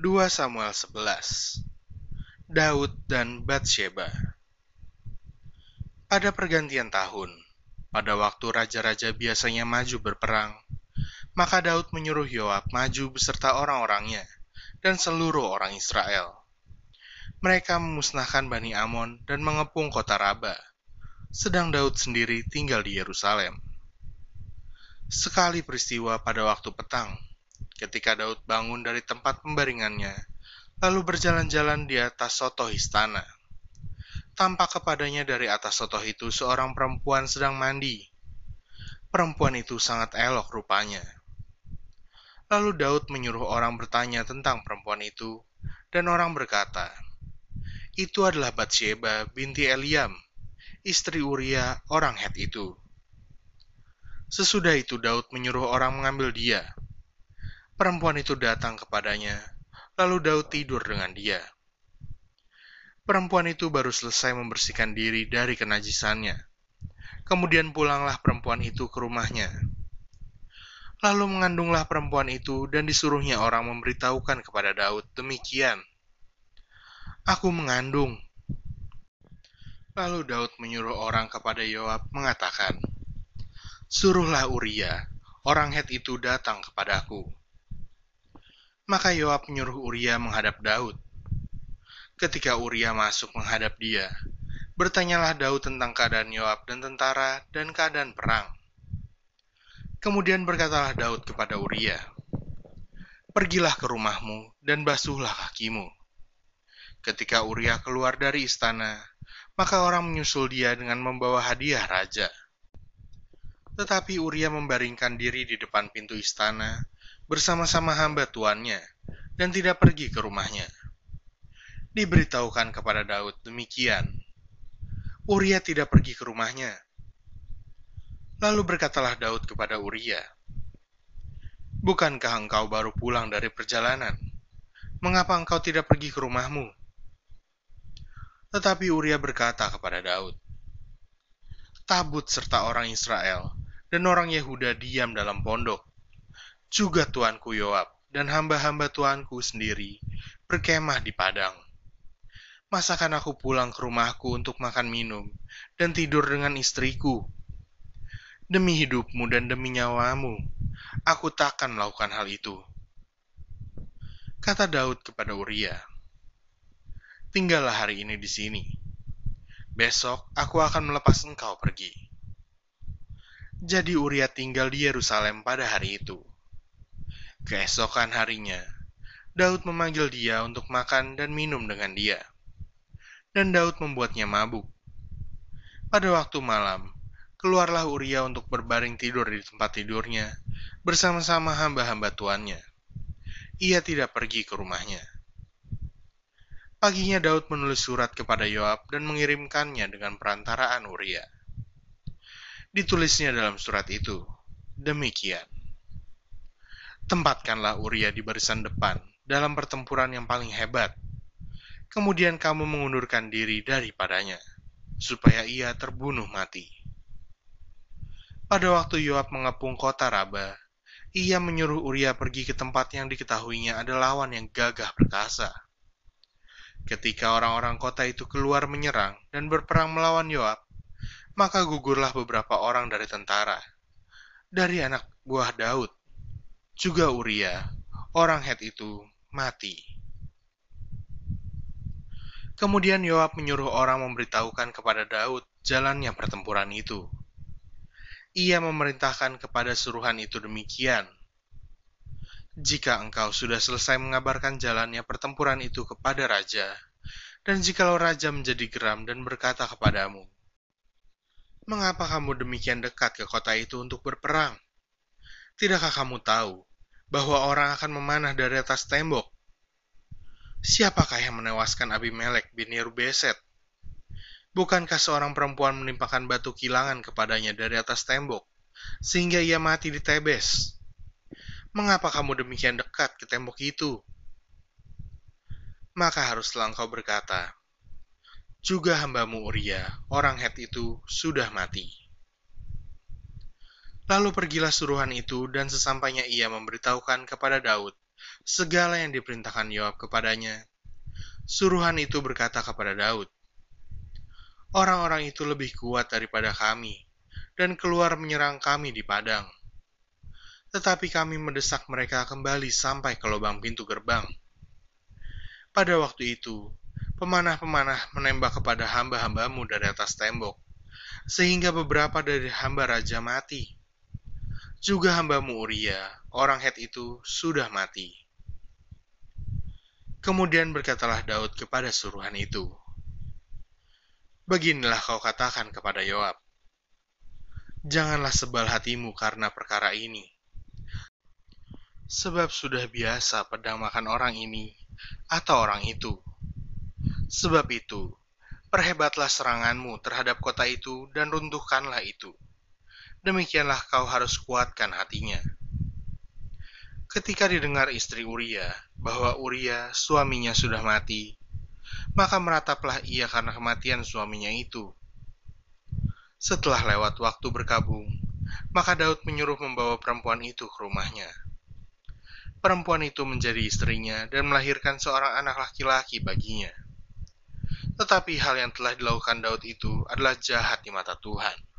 2 Samuel 11 Daud dan Batsheba Pada pergantian tahun, pada waktu raja-raja biasanya maju berperang, maka Daud menyuruh Yoab maju beserta orang-orangnya dan seluruh orang Israel. Mereka memusnahkan Bani Amon dan mengepung kota Raba, sedang Daud sendiri tinggal di Yerusalem. Sekali peristiwa pada waktu petang, ketika Daud bangun dari tempat pembaringannya, lalu berjalan-jalan di atas soto istana. Tampak kepadanya dari atas soto itu seorang perempuan sedang mandi. Perempuan itu sangat elok rupanya. Lalu Daud menyuruh orang bertanya tentang perempuan itu, dan orang berkata, Itu adalah Batsheba binti Eliam, istri Uria orang Het itu. Sesudah itu Daud menyuruh orang mengambil dia, Perempuan itu datang kepadanya, lalu Daud tidur dengan dia. Perempuan itu baru selesai membersihkan diri dari kenajisannya. Kemudian pulanglah perempuan itu ke rumahnya. Lalu mengandunglah perempuan itu dan disuruhnya orang memberitahukan kepada Daud demikian. Aku mengandung. Lalu Daud menyuruh orang kepada Yoab mengatakan, Suruhlah Uria, orang Het itu datang kepadaku. Maka Yoab menyuruh Uria menghadap Daud. Ketika Uria masuk menghadap dia, bertanyalah Daud tentang keadaan Yoab dan tentara dan keadaan perang. Kemudian berkatalah Daud kepada Uria, Pergilah ke rumahmu dan basuhlah kakimu. Ketika Uria keluar dari istana, maka orang menyusul dia dengan membawa hadiah raja. Tetapi Uria membaringkan diri di depan pintu istana bersama-sama hamba tuannya dan tidak pergi ke rumahnya. Diberitahukan kepada Daud demikian. Uria tidak pergi ke rumahnya. Lalu berkatalah Daud kepada Uria, Bukankah engkau baru pulang dari perjalanan? Mengapa engkau tidak pergi ke rumahmu? Tetapi Uria berkata kepada Daud, Tabut serta orang Israel dan orang Yehuda diam dalam pondok juga tuanku Yoab dan hamba-hamba tuanku sendiri berkemah di padang. Masakan aku pulang ke rumahku untuk makan minum dan tidur dengan istriku? Demi hidupmu dan demi nyawamu, aku takkan melakukan hal itu. Kata Daud kepada Uria, Tinggallah hari ini di sini. Besok aku akan melepas engkau pergi. Jadi Uria tinggal di Yerusalem pada hari itu. Keesokan harinya, Daud memanggil dia untuk makan dan minum dengan dia. Dan Daud membuatnya mabuk. Pada waktu malam, keluarlah Uria untuk berbaring tidur di tempat tidurnya bersama-sama hamba-hamba tuannya. Ia tidak pergi ke rumahnya. Paginya Daud menulis surat kepada Yoab dan mengirimkannya dengan perantaraan Uria. Ditulisnya dalam surat itu, demikian. Tempatkanlah Uria di barisan depan dalam pertempuran yang paling hebat. Kemudian kamu mengundurkan diri daripadanya, supaya ia terbunuh mati. Pada waktu Yoab mengepung kota Raba, ia menyuruh Uria pergi ke tempat yang diketahuinya ada lawan yang gagah perkasa. Ketika orang-orang kota itu keluar menyerang dan berperang melawan Yoab, maka gugurlah beberapa orang dari tentara, dari anak buah Daud, juga Uria, orang Het itu, mati. Kemudian Yoab menyuruh orang memberitahukan kepada Daud jalannya pertempuran itu. Ia memerintahkan kepada suruhan itu demikian. Jika engkau sudah selesai mengabarkan jalannya pertempuran itu kepada raja, dan jikalau raja menjadi geram dan berkata kepadamu, Mengapa kamu demikian dekat ke kota itu untuk berperang? Tidakkah kamu tahu bahwa orang akan memanah dari atas tembok. Siapakah yang menewaskan Abimelek bin Yerubeset? Bukankah seorang perempuan menimpakan batu kilangan kepadanya dari atas tembok, sehingga ia mati di Tebes? Mengapa kamu demikian dekat ke tembok itu? Maka haruslah engkau berkata, juga hambamu Uria, orang Het itu, sudah mati. Lalu pergilah suruhan itu, dan sesampainya ia memberitahukan kepada Daud segala yang diperintahkan Yoab kepadanya, suruhan itu berkata kepada Daud, Orang-orang itu lebih kuat daripada kami, dan keluar menyerang kami di padang. Tetapi kami mendesak mereka kembali sampai ke lubang pintu gerbang. Pada waktu itu, pemanah-pemanah menembak kepada hamba-hambamu dari atas tembok, sehingga beberapa dari hamba raja mati. Juga hambamu Uria, orang Het itu, sudah mati. Kemudian berkatalah Daud kepada suruhan itu, Beginilah kau katakan kepada Yoab, Janganlah sebal hatimu karena perkara ini. Sebab sudah biasa pedang makan orang ini atau orang itu. Sebab itu, perhebatlah seranganmu terhadap kota itu dan runtuhkanlah itu. Demikianlah kau harus kuatkan hatinya. Ketika didengar istri Uria bahwa Uria suaminya sudah mati, maka merataplah ia karena kematian suaminya itu. Setelah lewat waktu berkabung, maka Daud menyuruh membawa perempuan itu ke rumahnya. Perempuan itu menjadi istrinya dan melahirkan seorang anak laki-laki baginya. Tetapi hal yang telah dilakukan Daud itu adalah jahat di mata Tuhan.